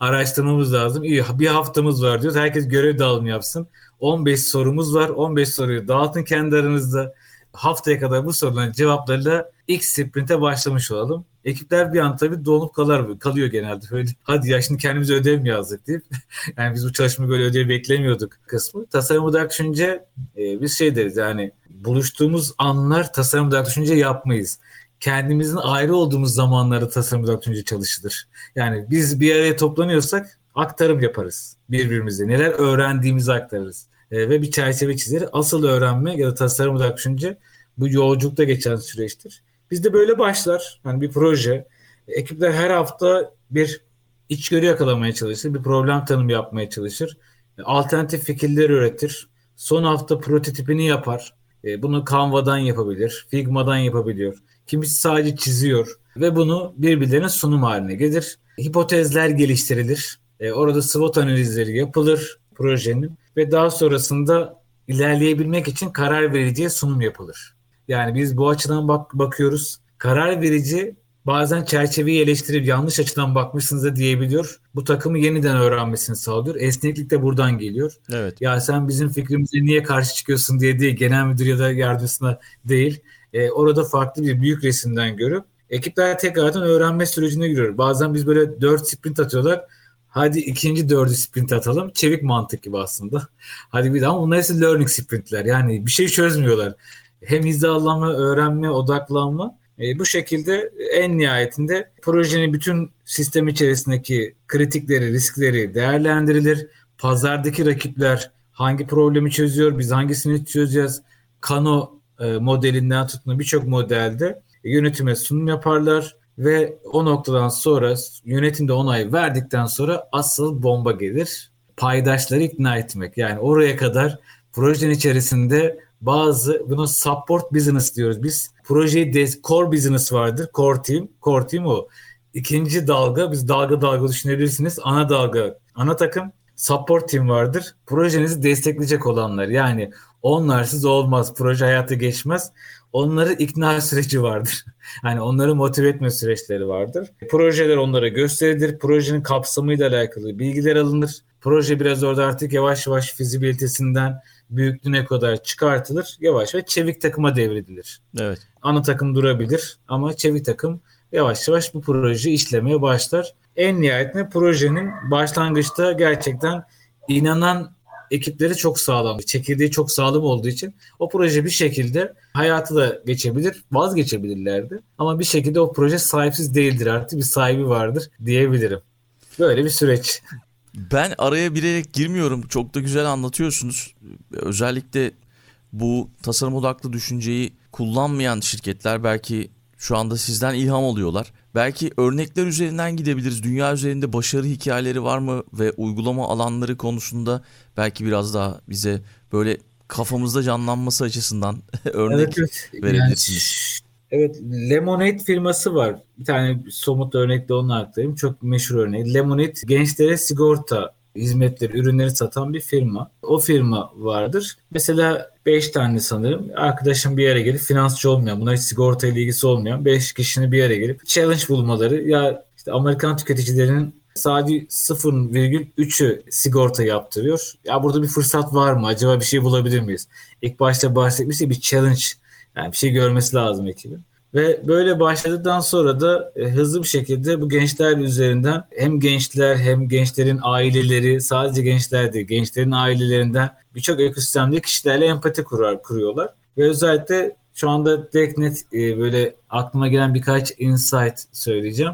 [SPEAKER 2] araştırmamız lazım. İyi bir haftamız var diyoruz. Herkes görev dağılımı yapsın. 15 sorumuz var. 15 soruyu dağıtın kendi aranızda haftaya kadar bu soruların cevaplarıyla ilk sprinte başlamış olalım. Ekipler bir an tabii donup kalar, kalıyor genelde. Böyle hadi ya şimdi kendimize ödev mi yazdık deyip yani biz bu çalışma böyle ödev beklemiyorduk kısmı. Tasarım olarak düşünce e, biz şey deriz yani buluştuğumuz anlar tasarım olarak düşünce yapmayız kendimizin ayrı olduğumuz zamanları tasarım düşünce çalışılır. Yani biz bir araya toplanıyorsak aktarım yaparız birbirimize. Neler öğrendiğimizi aktarırız. E, ve bir çerçeve çizer. Asıl öğrenme ya da tasarım odaklı düşünce bu yolculukta geçen süreçtir. Bizde böyle başlar. Hani bir proje. Ekipler her hafta bir içgörü yakalamaya çalışır. Bir problem tanımı yapmaya çalışır. E, alternatif fikirler üretir. Son hafta prototipini yapar. E, bunu Canva'dan yapabilir. Figma'dan yapabiliyor. Kimisi sadece çiziyor. Ve bunu birbirlerine sunum haline gelir. Hipotezler geliştirilir. Orada SWOT analizleri yapılır projenin ve daha sonrasında ilerleyebilmek için karar vericiye sunum yapılır. Yani biz bu açıdan bak bakıyoruz. Karar verici bazen çerçeveyi eleştirip yanlış açıdan bakmışsınız da diyebiliyor. Bu takımı yeniden öğrenmesini sağlıyor. Esneklik de buradan geliyor. Evet. Ya sen bizim fikrimize niye karşı çıkıyorsun diye değil, genel müdür ya da yardımcısına değil. E, orada farklı bir büyük resimden görüp ekipler tekrardan öğrenme sürecine giriyor. Bazen biz böyle dört sprint atıyorlar Hadi ikinci dördü sprint atalım. Çevik mantık gibi aslında. Hadi bir daha bunlar hepsi learning sprintler. Yani bir şey çözmüyorlar. Hem hizalanma, öğrenme, odaklanma. E, bu şekilde en nihayetinde projenin bütün sistem içerisindeki kritikleri, riskleri değerlendirilir. Pazardaki rakipler hangi problemi çözüyor, biz hangisini çözeceğiz? Kano e, modelinden tutun birçok modelde yönetime sunum yaparlar. Ve o noktadan sonra yönetimde onayı verdikten sonra asıl bomba gelir. Paydaşları ikna etmek. Yani oraya kadar projenin içerisinde bazı bunu support business diyoruz biz. Projeyi de, core business vardır. Core team. Core team o. İkinci dalga biz dalga dalga düşünebilirsiniz. Ana dalga ana takım support team vardır. Projenizi destekleyecek olanlar. Yani onlarsız olmaz. Proje hayata geçmez onları ikna süreci vardır. Yani onları motive etme süreçleri vardır. Projeler onlara gösterilir. Projenin kapsamıyla alakalı bilgiler alınır. Proje biraz orada artık yavaş yavaş fizibilitesinden büyüklüğüne kadar çıkartılır. Yavaş yavaş çevik takıma devredilir. Evet. Ana takım durabilir ama çevik takım yavaş yavaş bu projeyi işlemeye başlar. En nihayetinde projenin başlangıçta gerçekten inanan ekipleri çok sağlam, çekirdeği çok sağlam olduğu için o proje bir şekilde hayatı da geçebilir, vazgeçebilirlerdi. Ama bir şekilde o proje sahipsiz değildir artık bir sahibi vardır diyebilirim. Böyle bir süreç.
[SPEAKER 1] Ben araya bilerek girmiyorum. Çok da güzel anlatıyorsunuz. Özellikle bu tasarım odaklı düşünceyi kullanmayan şirketler belki şu anda sizden ilham alıyorlar. Belki örnekler üzerinden gidebiliriz. Dünya üzerinde başarı hikayeleri var mı ve uygulama alanları konusunda belki biraz daha bize böyle kafamızda canlanması açısından örnek evet, evet. verebilirsiniz.
[SPEAKER 2] Yani, evet Lemonade firması var. Bir tane somut örnek de onu aktarayım. Çok meşhur örneği. Lemonade gençlere sigorta hizmetleri, ürünleri satan bir firma. O firma vardır. Mesela 5 tane sanırım arkadaşım bir yere gelip finansçı olmayan, buna hiç sigorta ilgisi olmayan 5 kişinin bir yere gelip challenge bulmaları ya işte Amerikan tüketicilerinin Sadece 0,3'ü sigorta yaptırıyor. Ya burada bir fırsat var mı? Acaba bir şey bulabilir miyiz? İlk başta bahsetmiştik bir challenge. Yani bir şey görmesi lazım ekibin. Ve böyle başladıktan sonra da e, hızlı bir şekilde bu gençler üzerinden hem gençler hem gençlerin aileleri sadece gençler değil gençlerin ailelerinden birçok ekosistemde kişilerle empati kurar kuruyorlar. Ve özellikle şu anda direkt net e, böyle aklıma gelen birkaç insight söyleyeceğim.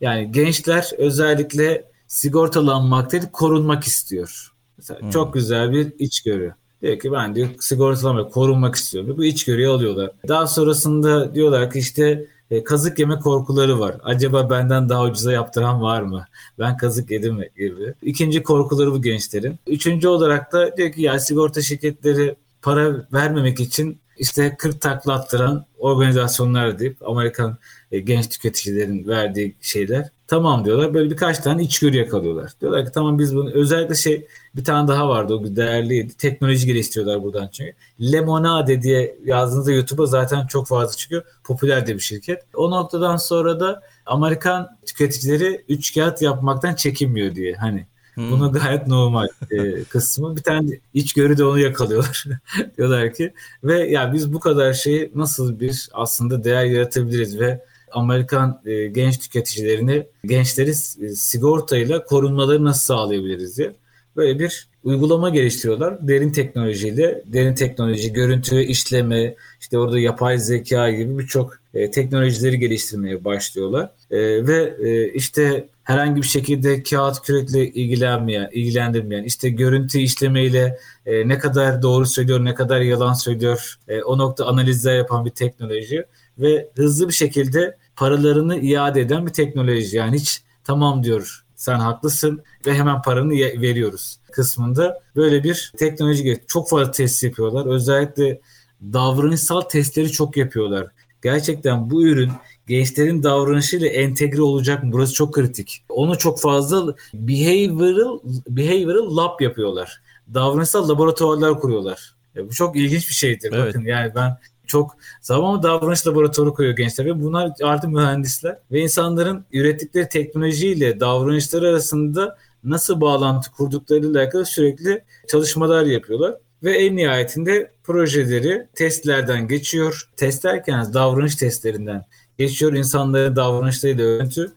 [SPEAKER 2] Yani gençler özellikle sigortalanmak değil korunmak istiyor. Mesela hmm. çok güzel bir içgörü. Diyor ki ben diyor sigortalanmak, korunmak istiyorum. Bu içgörüyü alıyorlar. Daha sonrasında diyorlar ki işte e, kazık yeme korkuları var. Acaba benden daha ucuza yaptıran var mı? Ben kazık yedim mi? gibi. İkinci korkuları bu gençlerin. Üçüncü olarak da diyor ki ya sigorta şirketleri para vermemek için işte 40 takla attıran organizasyonlar deyip Amerikan e, genç tüketicilerin verdiği şeyler. Tamam diyorlar. Böyle birkaç tane içgörü yakalıyorlar. Diyorlar ki tamam biz bunu özellikle şey bir tane daha vardı o değerliydi. Teknoloji geliştiriyorlar buradan çünkü. Lemonade diye yazdığınızda YouTube'a zaten çok fazla çıkıyor. Popüler de bir şirket. O noktadan sonra da Amerikan tüketicileri üç kağıt yapmaktan çekinmiyor diye. Hani Hmm. Buna gayet normal e, kısmı. Bir tane içgörü de onu yakalıyorlar. diyorlar ki ve ya biz bu kadar şeyi nasıl bir aslında değer yaratabiliriz ve Amerikan e, genç tüketicilerini, gençleri e, sigortayla korunmaları nasıl sağlayabiliriz diye böyle bir uygulama geliştiriyorlar. Derin teknolojiyle, derin teknoloji, görüntü işleme, işte orada yapay zeka gibi birçok e, teknolojileri geliştirmeye başlıyorlar. E, ve e, işte herhangi bir şekilde kağıt kürekle ilgilenmeyen, ilgilendirmeyen, işte görüntü işlemeyle e, ne kadar doğru söylüyor, ne kadar yalan söylüyor, e, o nokta analizler yapan bir teknoloji ve hızlı bir şekilde paralarını iade eden bir teknoloji. Yani hiç tamam diyor sen haklısın ve hemen paranı veriyoruz kısmında böyle bir teknoloji çok fazla test yapıyorlar. Özellikle davranışsal testleri çok yapıyorlar. Gerçekten bu ürün gençlerin davranışıyla entegre olacak mı? Burası çok kritik. Onu çok fazla behavioral behavioral lab yapıyorlar. Davranışsal laboratuvarlar kuruyorlar. Ya e, bu çok ilginç bir şeydir. Evet. Bakın yani ben çok Zamanı davranış laboratuvarı koyuyor gençler ve bunlar artık mühendisler ve insanların ürettikleri teknolojiyle davranışları arasında nasıl bağlantı kurduklarıyla alakalı sürekli çalışmalar yapıyorlar. Ve en nihayetinde projeleri testlerden geçiyor. Test derken davranış testlerinden geçiyor insanların davranışlarıyla örüntü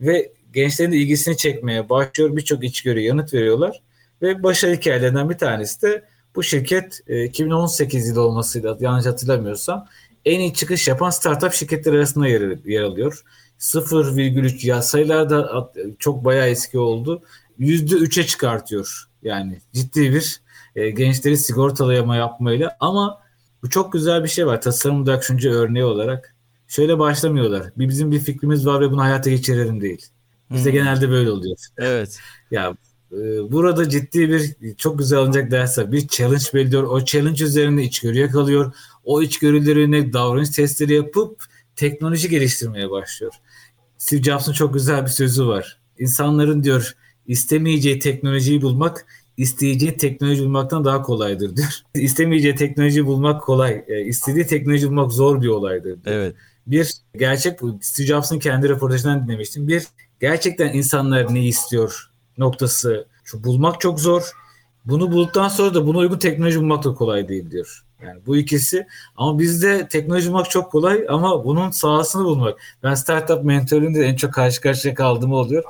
[SPEAKER 2] ve gençlerin ilgisini çekmeye başlıyor. Birçok içgörü yanıt veriyorlar ve başarı hikayelerinden bir tanesi de bu şirket e, 2018 yılı olmasıyla yanlış hatırlamıyorsam en iyi çıkış yapan startup şirketler arasında yer, yer alıyor. 0,3 ya sayılar da çok bayağı eski oldu. %3'e çıkartıyor. Yani ciddi bir e, gençleri sigortalayama yapmayla ama bu çok güzel bir şey var. Tasarım Production'cu örneği olarak. Şöyle başlamıyorlar. Bir, bizim bir fikrimiz var ve bunu hayata geçirelim değil. Bizde hmm. genelde böyle oluyor.
[SPEAKER 1] Evet.
[SPEAKER 2] Ya ee, burada ciddi bir çok güzel alınacak var. bir challenge belirliyor. O challenge üzerinde içgörüye kalıyor. O içgörülerine davranış testleri yapıp teknoloji geliştirmeye başlıyor. Steve Jobs'un çok güzel bir sözü var. İnsanların diyor istemeyeceği teknolojiyi bulmak isteyeceği teknoloji bulmaktan daha kolaydır diyor. İstemeyeceği teknoloji bulmak kolay. E, istediği teknoloji bulmak zor bir olaydır. Diyor.
[SPEAKER 1] Evet.
[SPEAKER 2] Bir gerçek Steve Jobs'ın kendi röportajından dinlemiştim. Bir gerçekten insanlar ne istiyor noktası şu bulmak çok zor. Bunu bulduktan sonra da buna uygun teknoloji bulmak da kolay değil diyor. Yani bu ikisi ama bizde teknoloji bulmak çok kolay ama bunun sahasını bulmak. Ben startup mentorluğunda en çok karşı karşıya kaldığım oluyor.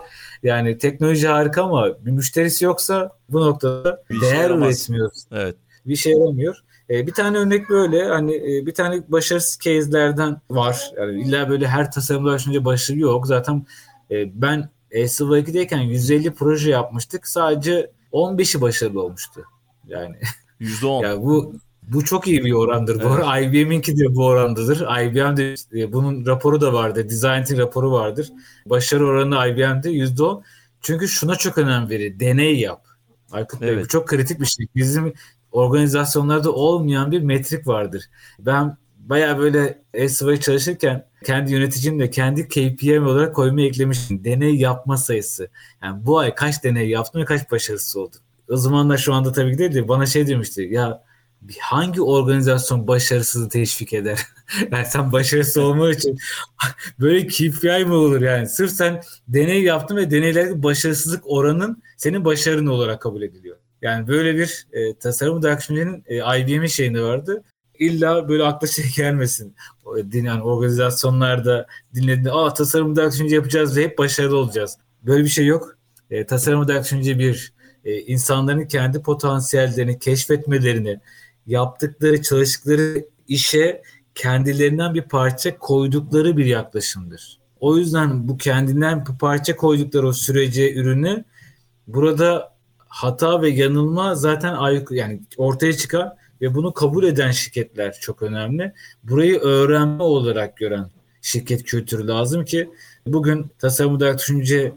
[SPEAKER 2] Yani teknoloji harika ama bir müşterisi yoksa bu noktada bir değer şey üretmiyoruz.
[SPEAKER 1] Evet.
[SPEAKER 2] Bir şey olmuyor. Ee, bir tane örnek böyle hani e, bir tane başarısız case'lerden var. Yani illa böyle her tasarımda başlayınca başarı yok. Zaten e, ben e, Sıva 2'deyken 150 proje yapmıştık. Sadece 15'i başarılı olmuştu. Yani
[SPEAKER 1] %10.
[SPEAKER 2] yani bu bu çok iyi bir orandır. Bu ara IBM'inki de bu orandadır. IBM de bunun raporu da vardı. Design team raporu vardır. Başarı oranı IBM'de %10. Çünkü şuna çok önem verir. Deney yap. Aykut evet. Bey bu çok kritik bir şey. Bizim organizasyonlarda olmayan bir metrik vardır. Ben baya böyle SEO'ya çalışırken kendi yöneticim de kendi KPM olarak koyma eklemişim. Deney yapma sayısı. Yani bu ay kaç deney yaptım ve kaç başarısız oldu. O zaman da şu anda tabii ki değil bana şey demişti. Ya hangi organizasyon başarısızı teşvik eder? yani sen başarısız olma için böyle KPI mi olur yani? Sırf sen deney yaptın ve deneylerdeki başarısızlık oranın senin başarın olarak kabul ediliyor. Yani böyle bir e, tasarım da Akşener'in e, IBM'in şeyinde vardı illa böyle akla şey gelmesin. Yani organizasyonlarda dinlediğinde aa tasarım dayak düşünce yapacağız ve hep başarılı olacağız. Böyle bir şey yok. E, tasarım dayak düşünce bir e, insanların kendi potansiyellerini keşfetmelerini yaptıkları çalıştıkları işe kendilerinden bir parça koydukları bir yaklaşımdır. O yüzden bu kendinden bir parça koydukları o sürece ürünü burada hata ve yanılma zaten ayık yani ortaya çıkan ve bunu kabul eden şirketler çok önemli. Burayı öğrenme olarak gören şirket kültürü lazım ki bugün tasarım odaklı düşünceyi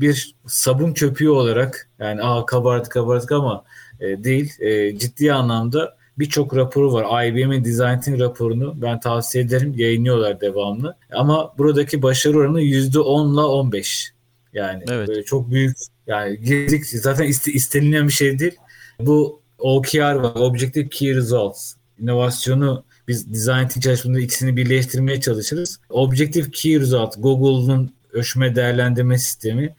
[SPEAKER 2] bir sabun köpüğü olarak yani aa kabardık kabardık ama e, değil e, ciddi anlamda birçok raporu var. IBM'in Design Team raporunu ben tavsiye ederim. Yayınlıyorlar devamlı. Ama buradaki başarı oranı %10 ile 15. Yani evet. çok büyük yani gelik zaten iste, istenilen bir şey değil. Bu OKR var. Objective Key Results. İnovasyonu biz design team çalışmasında ikisini birleştirmeye çalışırız. Objective Key Result, Google'un ölçme değerlendirme sistemi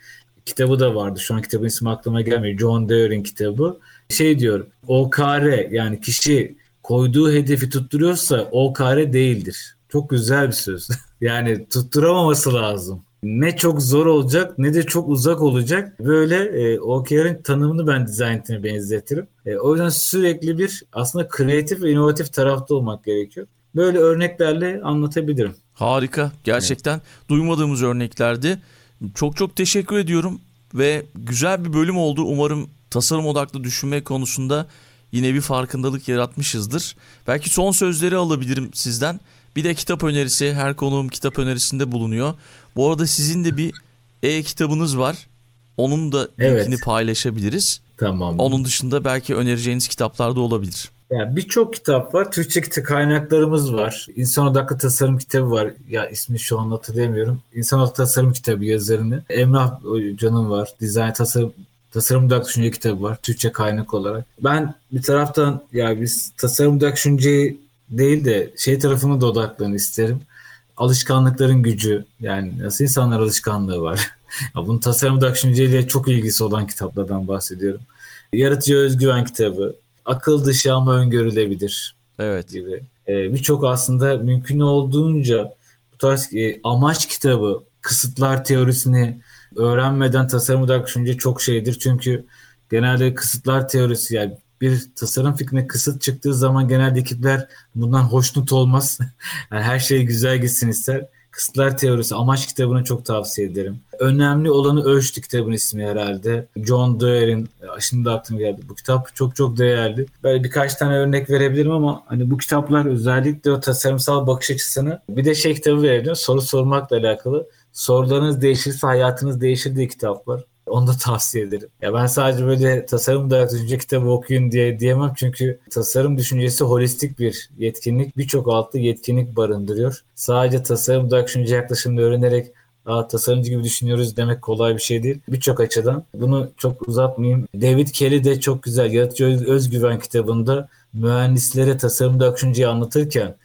[SPEAKER 2] kitabı da vardı. Şu an kitabın ismi aklıma gelmiyor. John Deere'in kitabı. Şey diyor, OKR yani kişi koyduğu hedefi tutturuyorsa OKR değildir. Çok güzel bir söz. yani tutturamaması lazım ne çok zor olacak ne de çok uzak olacak. Böyle e, OKR'ın tanımını ben Design'ine benzetirim. E, o yüzden sürekli bir aslında kreatif ve inovatif tarafta olmak gerekiyor. Böyle örneklerle anlatabilirim.
[SPEAKER 1] Harika. Gerçekten evet. duymadığımız örneklerdi. Çok çok teşekkür ediyorum ve güzel bir bölüm oldu. Umarım tasarım odaklı düşünme konusunda yine bir farkındalık yaratmışızdır. Belki son sözleri alabilirim sizden. Bir de kitap önerisi her konuğum kitap önerisinde bulunuyor. Bu arada sizin de bir e-kitabınız var. Onun da evet. linkini paylaşabiliriz.
[SPEAKER 2] Tamam.
[SPEAKER 1] Onun dışında belki önereceğiniz kitaplar da olabilir.
[SPEAKER 2] Yani birçok kitap var. Türkçe kitap kaynaklarımız var. İnsan odaklı tasarım kitabı var. Ya ismi şu an hatırlayamıyorum. İnsan odaklı tasarım kitabı yazarını. Emrah Canım var. Dizayn tasarım Tasarım odaklı Düşünce kitabı var Türkçe kaynak olarak. Ben bir taraftan ya biz tasarım odaklı düşünceyi değil de şey tarafına da odaklanı isterim alışkanlıkların gücü yani nasıl insanlar alışkanlığı var. ya bunun tasarım düşünceyle çok ilgisi olan kitaplardan bahsediyorum. Yaratıcı Özgüven kitabı, Akıl Dışı ama Öngörülebilir
[SPEAKER 1] evet.
[SPEAKER 2] gibi. Ee, Birçok aslında mümkün olduğunca bu tarz e, amaç kitabı, kısıtlar teorisini öğrenmeden tasarım odaklı düşünce çok şeydir. Çünkü genelde kısıtlar teorisi yani bir tasarım fikrine kısıt çıktığı zaman genelde ekipler bundan hoşnut olmaz. yani her şey güzel gitsin ister. Kısıtlar Teorisi Amaç kitabını çok tavsiye ederim. Önemli olanı ölçtü kitabın ismi herhalde. John Doerr'in şimdi de aklıma geldi. Bu kitap çok çok değerli. Böyle birkaç tane örnek verebilirim ama hani bu kitaplar özellikle o tasarımsal bakış açısını bir de şey kitabı verebilirim. Soru sormakla alakalı. Sorularınız değişirse hayatınız değişir diye kitap var. Onu da tavsiye ederim. Ya ben sadece böyle tasarım dayak düşünce kitabı okuyun diye diyemem çünkü tasarım düşüncesi holistik bir yetkinlik. Birçok altı yetkinlik barındırıyor. Sadece tasarım dayak düşünce yaklaşımını öğrenerek Aa, tasarımcı gibi düşünüyoruz demek kolay bir şey değil. Birçok açıdan bunu çok uzatmayayım. David Kelly de çok güzel Yaratıcı Özgüven kitabında mühendislere tasarımda akışıncıyı anlatırken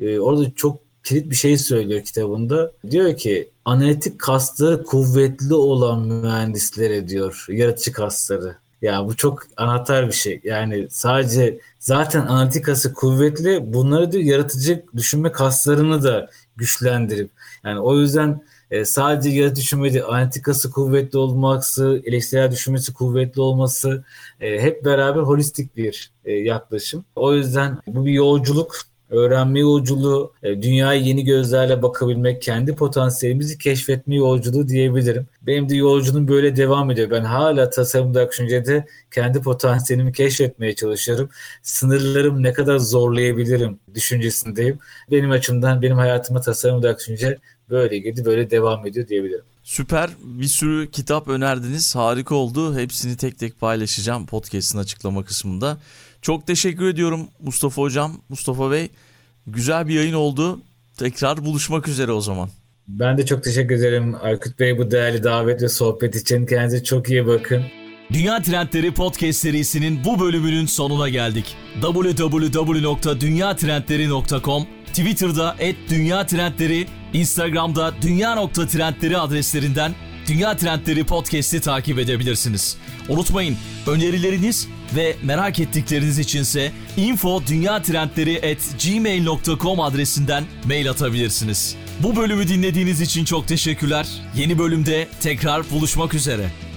[SPEAKER 2] e, orada çok kilit bir şey söylüyor kitabında. Diyor ki analitik kasları kuvvetli olan mühendislere diyor yaratıcı kasları. Ya bu çok anahtar bir şey. Yani sadece zaten analitik kası kuvvetli bunları diyor yaratıcı düşünme kaslarını da güçlendirip yani o yüzden e, sadece yaratıcı düşünme değil analitik kası kuvvetli olması, eleştirel düşünmesi kuvvetli olması e, hep beraber holistik bir e, yaklaşım. O yüzden bu bir yolculuk öğrenme yolculuğu, e, dünyaya yeni gözlerle bakabilmek, kendi potansiyelimizi keşfetme yolculuğu diyebilirim. Benim de yolculuğum böyle devam ediyor. Ben hala tasarımda düşüncede kendi potansiyelimi keşfetmeye çalışıyorum. Sınırlarım ne kadar zorlayabilirim düşüncesindeyim. Benim açımdan benim hayatıma tasarımda düşünce böyle girdi, böyle devam ediyor diyebilirim.
[SPEAKER 1] Süper. Bir sürü kitap önerdiniz. Harika oldu. Hepsini tek tek paylaşacağım podcastın açıklama kısmında. Çok teşekkür ediyorum Mustafa Hocam, Mustafa Bey. Güzel bir yayın oldu. Tekrar buluşmak üzere o zaman.
[SPEAKER 2] Ben de çok teşekkür ederim Aykut Bey bu değerli davet ve sohbet için. Kendinize çok iyi bakın.
[SPEAKER 1] Dünya Trendleri Podcast serisinin bu bölümünün sonuna geldik. www.dünyatrendleri.com Twitter'da et Dünya Trendleri, Instagram'da dünya.trendleri adreslerinden Dünya Trendleri Podcast'i takip edebilirsiniz. Unutmayın önerileriniz ve merak ettikleriniz içinse info gmail.com adresinden mail atabilirsiniz. Bu bölümü dinlediğiniz için çok teşekkürler. Yeni bölümde tekrar buluşmak üzere.